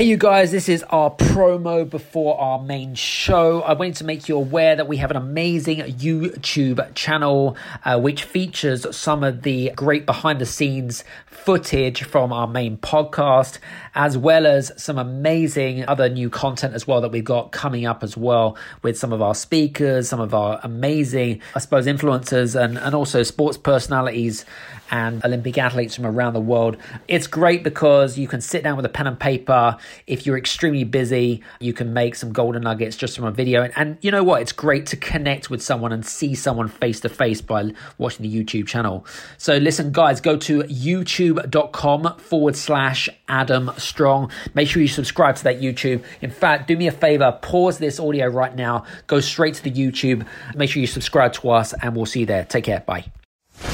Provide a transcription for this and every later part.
Hey, you guys, this is our promo before our main show. I wanted to make you aware that we have an amazing YouTube channel uh, which features some of the great behind the scenes footage from our main podcast, as well as some amazing other new content as well that we've got coming up as well with some of our speakers, some of our amazing, I suppose, influencers and, and also sports personalities and Olympic athletes from around the world. It's great because you can sit down with a pen and paper. If you're extremely busy, you can make some golden nuggets just from a video. And, and you know what? It's great to connect with someone and see someone face to face by watching the YouTube channel. So listen, guys, go to youtube.com forward slash Adam Strong. Make sure you subscribe to that YouTube. In fact, do me a favor, pause this audio right now, go straight to the YouTube. Make sure you subscribe to us, and we'll see you there. Take care. Bye.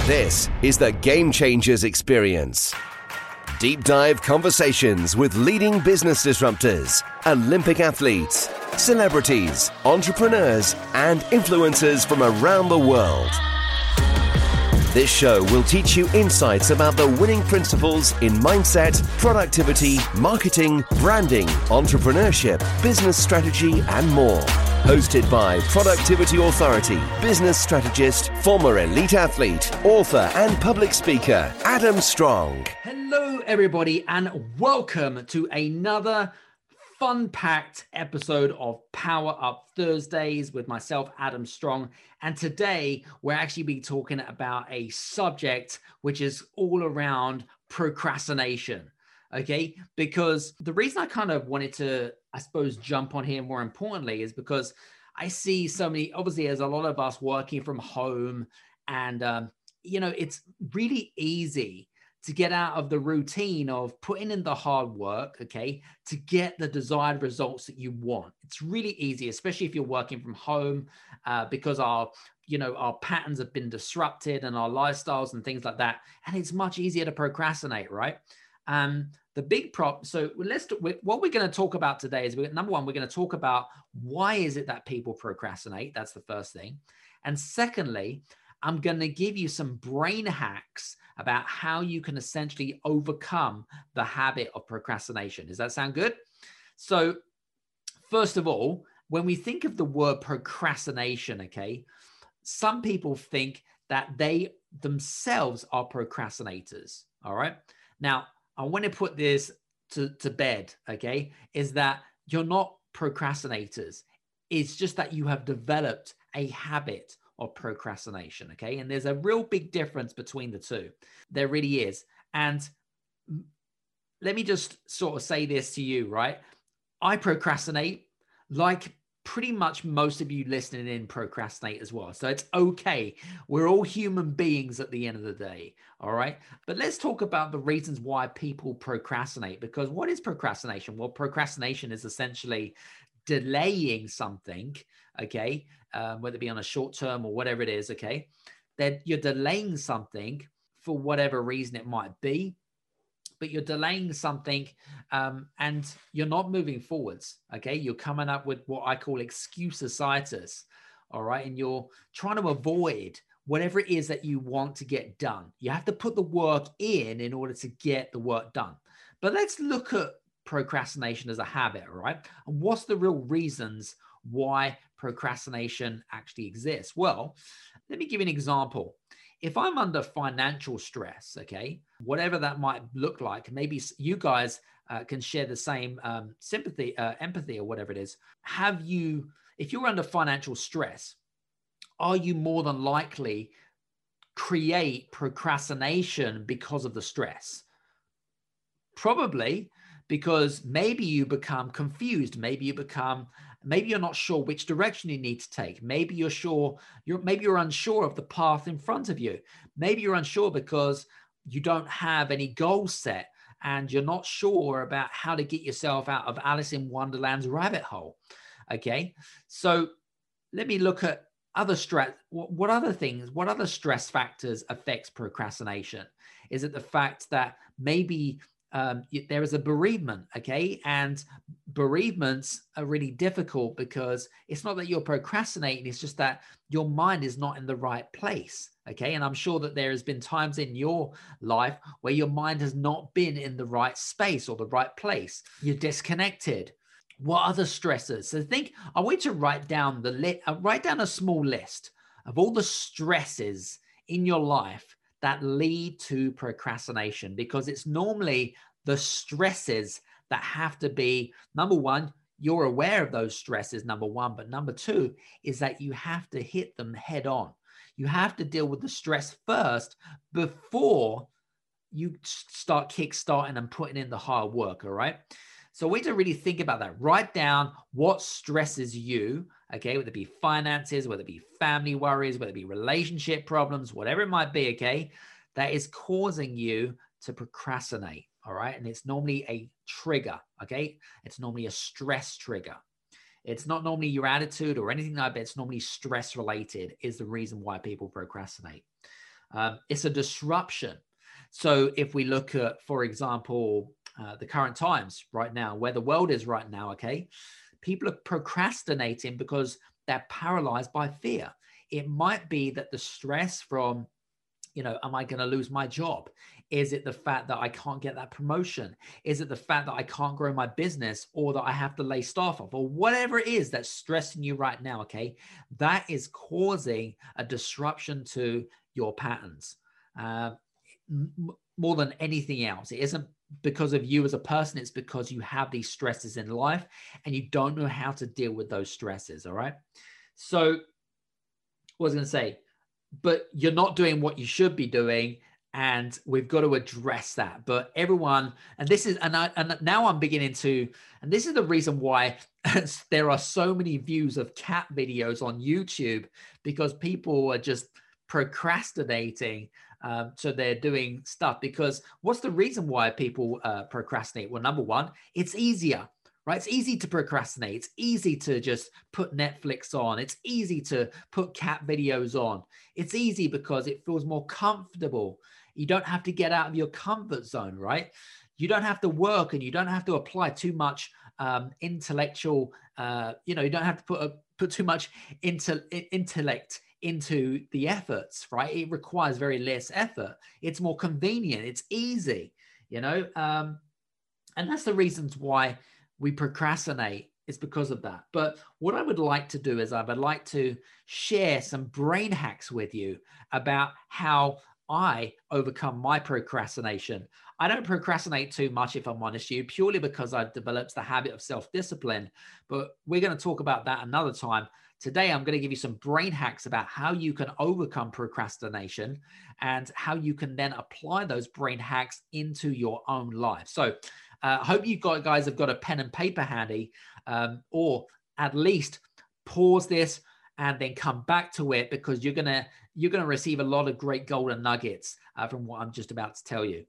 This is the Game Changers Experience. Deep dive conversations with leading business disruptors, Olympic athletes, celebrities, entrepreneurs, and influencers from around the world. This show will teach you insights about the winning principles in mindset, productivity, marketing, branding, entrepreneurship, business strategy, and more. Hosted by Productivity Authority, business strategist, former elite athlete, author, and public speaker, Adam Strong. Hello, everybody, and welcome to another fun packed episode of Power Up Thursdays with myself, Adam Strong. And today we're actually be talking about a subject which is all around procrastination. Okay. Because the reason I kind of wanted to, I suppose, jump on here more importantly is because I see so many, obviously, there's a lot of us working from home. And, um, you know, it's really easy to get out of the routine of putting in the hard work, okay, to get the desired results that you want. It's really easy, especially if you're working from home, uh, because our, you know, our patterns have been disrupted and our lifestyles and things like that. And it's much easier to procrastinate, right? Um, the big prop. So let's what we're going to talk about today is number one, we're going to talk about why is it that people procrastinate. That's the first thing, and secondly, I'm going to give you some brain hacks about how you can essentially overcome the habit of procrastination. Does that sound good? So, first of all, when we think of the word procrastination, okay, some people think that they themselves are procrastinators. All right. Now, I want to put this to, to bed, okay, is that you're not procrastinators. It's just that you have developed a habit or procrastination. Okay. And there's a real big difference between the two. There really is. And let me just sort of say this to you, right? I procrastinate like pretty much most of you listening in procrastinate as well. So it's okay. We're all human beings at the end of the day. All right. But let's talk about the reasons why people procrastinate. Because what is procrastination? Well, procrastination is essentially delaying something, okay, um, whether it be on a short term or whatever it is, okay, that you're delaying something for whatever reason it might be, but you're delaying something um, and you're not moving forwards, okay? You're coming up with what I call excusesitis, all right? And you're trying to avoid whatever it is that you want to get done. You have to put the work in in order to get the work done. But let's look at procrastination as a habit, right? And what's the real reasons why procrastination actually exists? Well, let me give you an example. If I'm under financial stress, okay, whatever that might look like, maybe you guys uh, can share the same um, sympathy, uh, empathy, or whatever it is. Have you, if you're under financial stress, are you more than likely create procrastination because of the stress? Probably because maybe you become confused maybe you become maybe you're not sure which direction you need to take. Maybe you're sure you're maybe you're unsure of the path in front of you. Maybe you're unsure because you don't have any goals set and you're not sure about how to get yourself out of alice in wonderland's rabbit hole okay? So let me look at other stress what other things what other stress factors affects procrastination? Is it the fact that maybe um, there is a bereavement, okay? And bereavements are really difficult because it's not that you're procrastinating, it's just that your mind is not in the right place, Okay. And I'm sure that there has been times in your life where your mind has not been in the right space or the right place. You're disconnected. What other stressors? So think, I want you to write down the lit, uh, write down a small list of all the stresses in your life that lead to procrastination because it's normally the stresses that have to be number one, you're aware of those stresses, number one. But number two is that you have to hit them head on. You have to deal with the stress first before you start kickstarting and putting in the hard work. All right. So we need to really think about that. Write down what stresses you, okay, whether it be finances, whether it be family worries, whether it be relationship problems, whatever it might be, okay, that is causing you to procrastinate. All right. And it's normally a trigger. Okay. It's normally a stress trigger. It's not normally your attitude or anything like that. It's normally stress related, is the reason why people procrastinate. Um, it's a disruption. So if we look at, for example, uh, the current times right now, where the world is right now, okay, people are procrastinating because they're paralyzed by fear. It might be that the stress from you know, am I going to lose my job? Is it the fact that I can't get that promotion? Is it the fact that I can't grow my business or that I have to lay staff off or whatever it is that's stressing you right now? Okay. That is causing a disruption to your patterns uh, m- more than anything else. It isn't because of you as a person, it's because you have these stresses in life and you don't know how to deal with those stresses. All right. So, what was going to say? but you're not doing what you should be doing and we've got to address that but everyone and this is and I, and now i'm beginning to and this is the reason why there are so many views of cat videos on youtube because people are just procrastinating um, so they're doing stuff because what's the reason why people uh, procrastinate well number one it's easier right? It's easy to procrastinate. It's easy to just put Netflix on. It's easy to put cat videos on. It's easy because it feels more comfortable. You don't have to get out of your comfort zone, right? You don't have to work and you don't have to apply too much um, intellectual, uh, you know, you don't have to put a, put too much intellect into the efforts, right? It requires very less effort. It's more convenient. It's easy, you know, um, and that's the reasons why we procrastinate is because of that. But what I would like to do is I would like to share some brain hacks with you about how I overcome my procrastination. I don't procrastinate too much, if I'm honest you, purely because I've developed the habit of self discipline. But we're going to talk about that another time. Today, I'm going to give you some brain hacks about how you can overcome procrastination and how you can then apply those brain hacks into your own life. So, I uh, hope you guys have got a pen and paper handy, um, or at least pause this and then come back to it because you're gonna you're gonna receive a lot of great golden nuggets uh, from what I'm just about to tell you.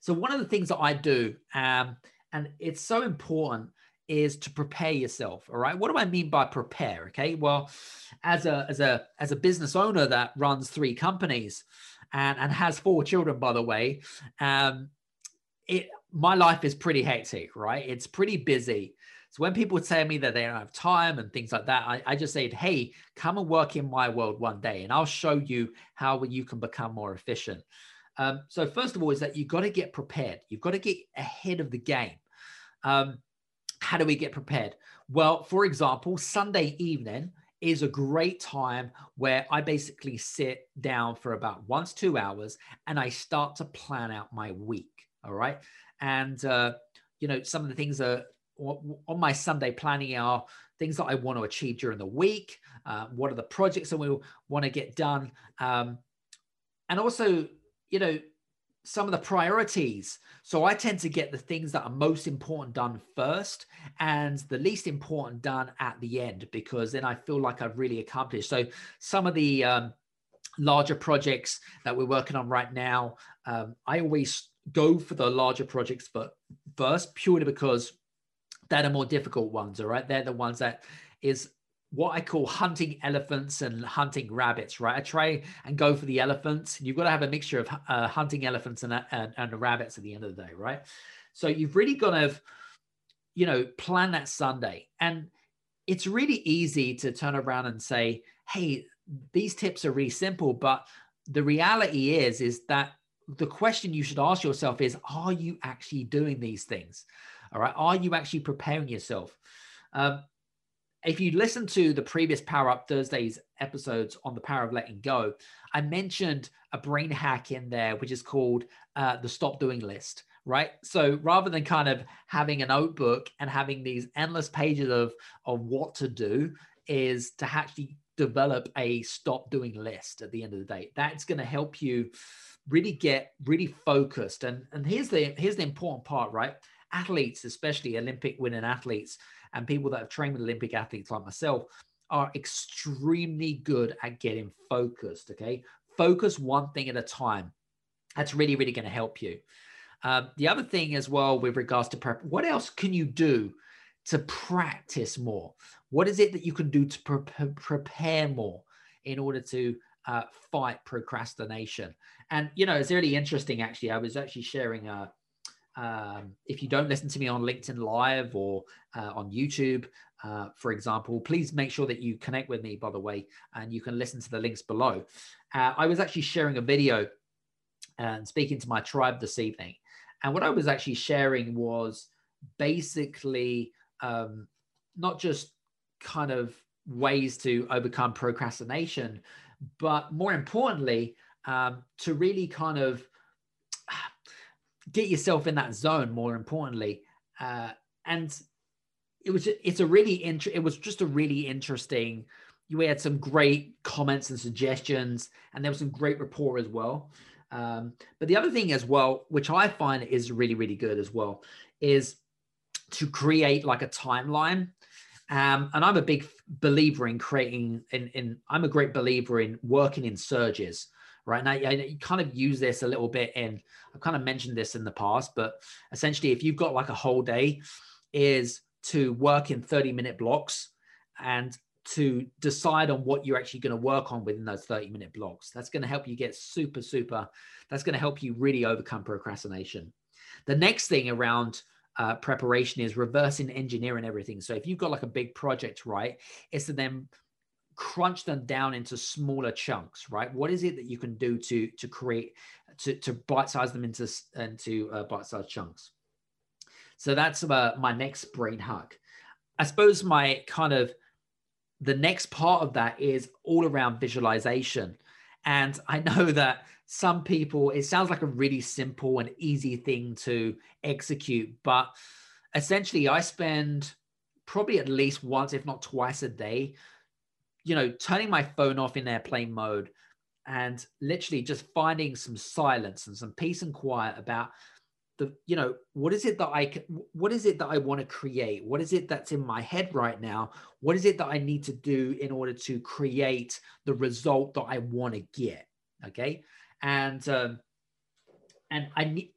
So one of the things that I do, um, and it's so important, is to prepare yourself. All right. What do I mean by prepare? Okay. Well, as a as a as a business owner that runs three companies and and has four children, by the way, um, it my life is pretty hectic, right? It's pretty busy. So when people tell me that they don't have time and things like that, I, I just say, hey, come and work in my world one day and I'll show you how you can become more efficient. Um, so first of all, is that you've got to get prepared. You've got to get ahead of the game. Um, how do we get prepared? Well, for example, Sunday evening is a great time where I basically sit down for about once two hours and I start to plan out my week. All right. And, uh, you know, some of the things are on my Sunday planning are things that I want to achieve during the week. Uh, what are the projects that we want to get done? Um, and also, you know, some of the priorities. So I tend to get the things that are most important done first and the least important done at the end because then I feel like I've really accomplished. So some of the um, larger projects that we're working on right now, um, I always go for the larger projects but first purely because they're the more difficult ones all right they're the ones that is what I call hunting elephants and hunting rabbits, right? I try and go for the elephants. You've got to have a mixture of uh, hunting elephants and, and, and rabbits at the end of the day, right? So you've really got to, you know, plan that Sunday. And it's really easy to turn around and say, hey, these tips are really simple, but the reality is is that the question you should ask yourself is are you actually doing these things all right are you actually preparing yourself um, if you listen to the previous power up thursdays episodes on the power of letting go i mentioned a brain hack in there which is called uh, the stop doing list right? So rather than kind of having a notebook and having these endless pages of of what to do is to actually develop a stop doing list at the end of the day. That's going to help you really get really focused. And and here's the here's the important part right? Athletes especially olympic winning athletes and people that have trained with olympic athletes like myself are extremely good at getting focused okay focus one thing at a time that's really really going to help you um, the other thing as well with regards to prep what else can you do to practice more what is it that you can do to pre- prepare more in order to uh, fight procrastination. And you know, it's really interesting. Actually, I was actually sharing a. Um, if you don't listen to me on LinkedIn Live or uh, on YouTube, uh, for example, please make sure that you connect with me. By the way, and you can listen to the links below. Uh, I was actually sharing a video and speaking to my tribe this evening, and what I was actually sharing was basically um, not just kind of ways to overcome procrastination, but more importantly, um, to really kind of get yourself in that zone. More importantly, uh, and it was it's a really int- it was just a really interesting. You had some great comments and suggestions, and there was some great rapport as well. Um, but the other thing as well, which I find is really really good as well, is to create like a timeline um, and I'm a big believer in creating, in, in I'm a great believer in working in surges, right? Now, you kind of use this a little bit in, I've kind of mentioned this in the past, but essentially, if you've got like a whole day, is to work in 30 minute blocks and to decide on what you're actually going to work on within those 30 minute blocks. That's going to help you get super, super, that's going to help you really overcome procrastination. The next thing around uh, preparation is reversing engineering everything. So if you've got like a big project, right, it's to then crunch them down into smaller chunks, right? What is it that you can do to to create to to bite size them into into uh, bite sized chunks? So that's uh, my next brain hack. I suppose my kind of the next part of that is all around visualization. And I know that some people, it sounds like a really simple and easy thing to execute, but essentially, I spend probably at least once, if not twice a day, you know, turning my phone off in airplane mode and literally just finding some silence and some peace and quiet about the you know what is it that i what is it that i want to create what is it that's in my head right now what is it that i need to do in order to create the result that i want to get okay and um, and I need.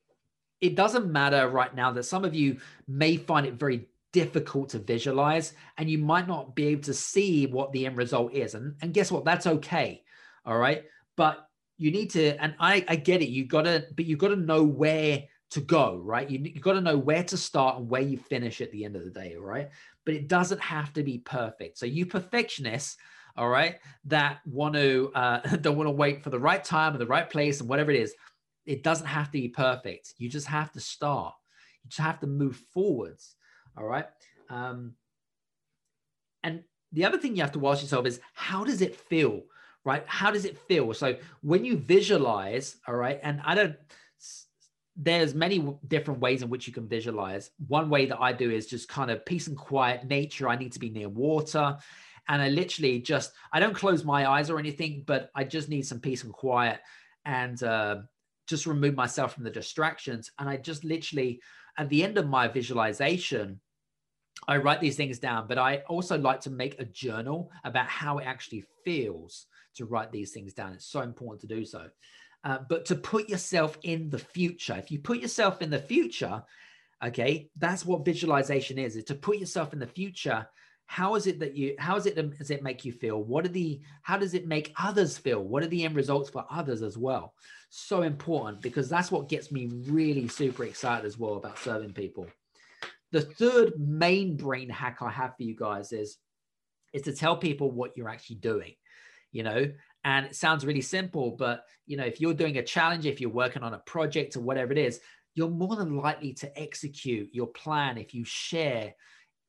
It doesn't matter right now that some of you may find it very difficult to visualize, and you might not be able to see what the end result is. And and guess what? That's okay. All right, but you need to. And I I get it. You gotta, but you got to know where to go, right? You, you got to know where to start and where you finish at the end of the day, all right? But it doesn't have to be perfect. So you perfectionists all right, that want to uh, don't want to wait for the right time and the right place and whatever it is. It doesn't have to be perfect. You just have to start. You just have to move forwards. All right. Um, and the other thing you have to ask yourself is how does it feel? Right? How does it feel? So when you visualize, all right, and I don't there's many different ways in which you can visualize. One way that I do is just kind of peace and quiet nature. I need to be near water and I literally just I don't close my eyes or anything, but I just need some peace and quiet and uh, just remove myself from the distractions. And I just literally at the end of my visualization, I write these things down, but I also like to make a journal about how it actually feels to write these things down. It's so important to do so. Uh, but to put yourself in the future, if you put yourself in the future, okay, that's what visualization is, is to put yourself in the future how is it that you how is it does it make you feel what are the how does it make others feel what are the end results for others as well so important because that's what gets me really super excited as well about serving people the third main brain hack i have for you guys is is to tell people what you're actually doing you know And it sounds really simple, but you know, if you're doing a challenge, if you're working on a project or whatever it is, you're more than likely to execute your plan if you share.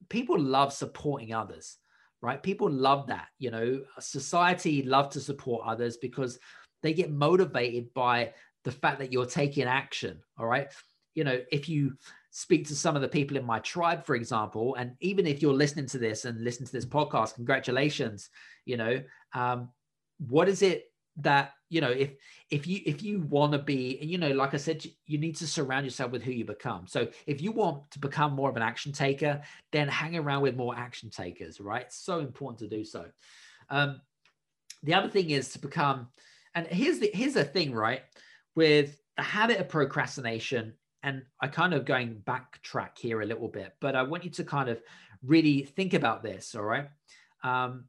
People love supporting others, right? People love that. You know, society love to support others because they get motivated by the fact that you're taking action. All right. You know, if you speak to some of the people in my tribe, for example, and even if you're listening to this and listen to this podcast, congratulations. You know, um, what is it that you know if if you if you want to be you know like i said you need to surround yourself with who you become. So if you want to become more of an action taker then hang around with more action takers right? It's so important to do so. Um the other thing is to become and here's the here's the thing right? With the habit of procrastination and i kind of going backtrack here a little bit but i want you to kind of really think about this all right? Um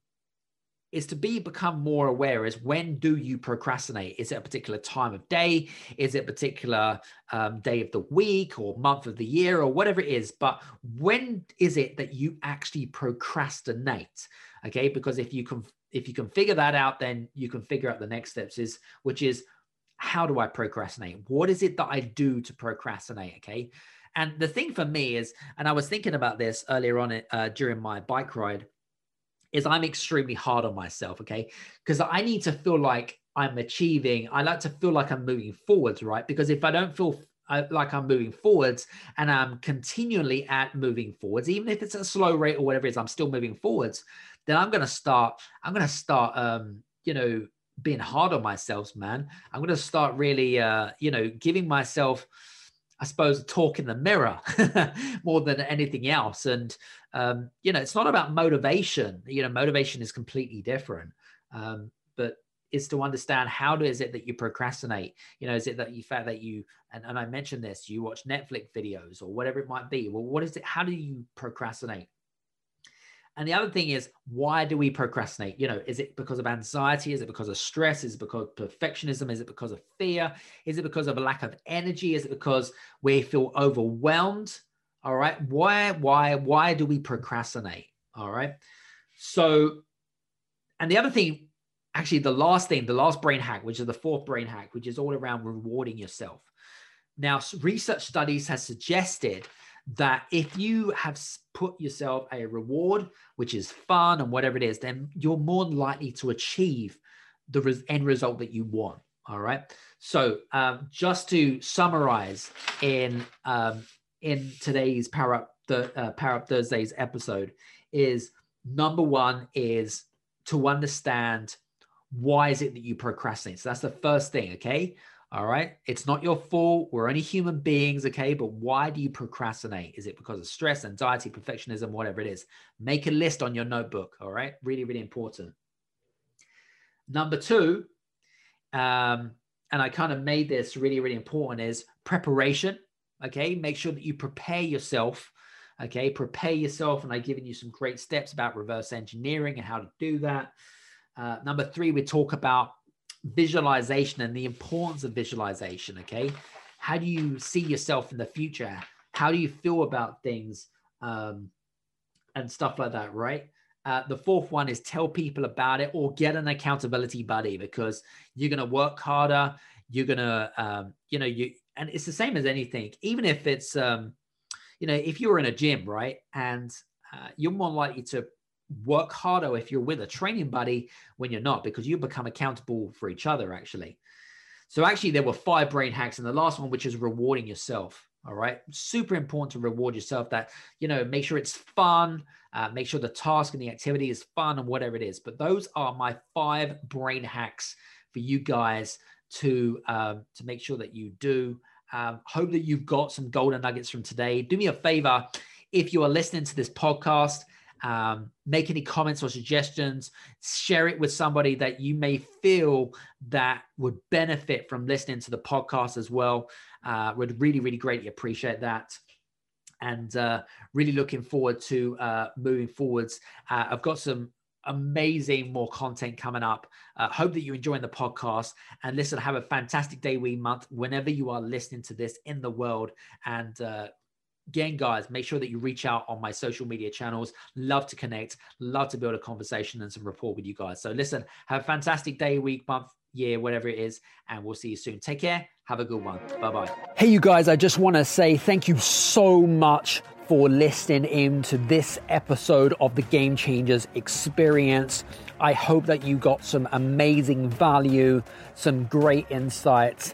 is to be become more aware is when do you procrastinate? Is it a particular time of day? Is it a particular um, day of the week or month of the year or whatever it is? But when is it that you actually procrastinate? Okay because if you can if you can figure that out then you can figure out the next steps is which is how do i procrastinate what is it that i do to procrastinate okay and the thing for me is and i was thinking about this earlier on uh, during my bike ride is I'm extremely hard on myself, okay? Because I need to feel like I'm achieving. I like to feel like I'm moving forwards, right? Because if I don't feel like I'm moving forwards and I'm continually at moving forwards, even if it's a slow rate or whatever it is, I'm still moving forwards, then I'm going to start, I'm going to start, um, you know, being hard on myself, man. I'm going to start really, uh, you know, giving myself, I suppose, talk in the mirror more than anything else. And, um, you know, it's not about motivation. You know, motivation is completely different. Um, but is to understand how is it that you procrastinate? You know, is it that you fact that you and, and I mentioned this, you watch Netflix videos or whatever it might be. Well, what is it? How do you procrastinate? And the other thing is, why do we procrastinate? You know, is it because of anxiety? Is it because of stress? Is it because of perfectionism? Is it because of fear? Is it because of a lack of energy? Is it because we feel overwhelmed? All right. Why, why, why do we procrastinate? All right. So, and the other thing, actually, the last thing, the last brain hack, which is the fourth brain hack, which is all around rewarding yourself. Now, research studies has suggested that if you have put yourself a reward, which is fun and whatever it is, then you're more likely to achieve the res- end result that you want. All right. So um, just to summarize in um, in today's Power Up the uh, Power Up Thursdays episode is number one is to understand why is it that you procrastinate. So that's the first thing. Okay. All right. It's not your fault. We're only human beings. Okay. But why do you procrastinate? Is it because of stress, anxiety, perfectionism, whatever it is? Make a list on your notebook. All right. Really, really important. Number two, um, and I kind of made this really, really important is preparation. Okay. Make sure that you prepare yourself. Okay. Prepare yourself. And I've given you some great steps about reverse engineering and how to do that. Uh, number three, we talk about visualization and the importance of visualization. Okay. How do you see yourself in the future? How do you feel about things um, and stuff like that? Right. Uh, the fourth one is tell people about it or get an accountability buddy because you're going to work harder. You're going to, um, you know, you, and it's the same as anything, even if it's, um, you know, if you're in a gym, right, and uh, you're more likely to work harder if you're with a training buddy when you're not, because you become accountable for each other, actually. So, actually, there were five brain hacks, and the last one, which is rewarding yourself. All right. Super important to reward yourself that, you know, make sure it's fun, uh, make sure the task and the activity is fun and whatever it is. But those are my five brain hacks for you guys to um, to make sure that you do. Um, hope that you've got some golden nuggets from today. Do me a favor if you are listening to this podcast um, make any comments or suggestions share it with somebody that you may feel that would benefit from listening to the podcast as well. Uh, would really really greatly appreciate that. And uh, really looking forward to uh, moving forwards. Uh, i've got some amazing more content coming up. Uh, hope that you're enjoying the podcast. And listen have a fantastic day week month whenever you are listening to this in the world. And uh, again, guys, make sure that you reach out on my social media channels. Love to connect, love to build a conversation and some rapport with you guys. So, listen, have a fantastic day, week, month, year, whatever it is, and we'll see you soon. Take care. Have a good one. Bye bye. Hey, you guys, I just want to say thank you so much for listening in to this episode of the Game Changers Experience. I hope that you got some amazing value, some great insights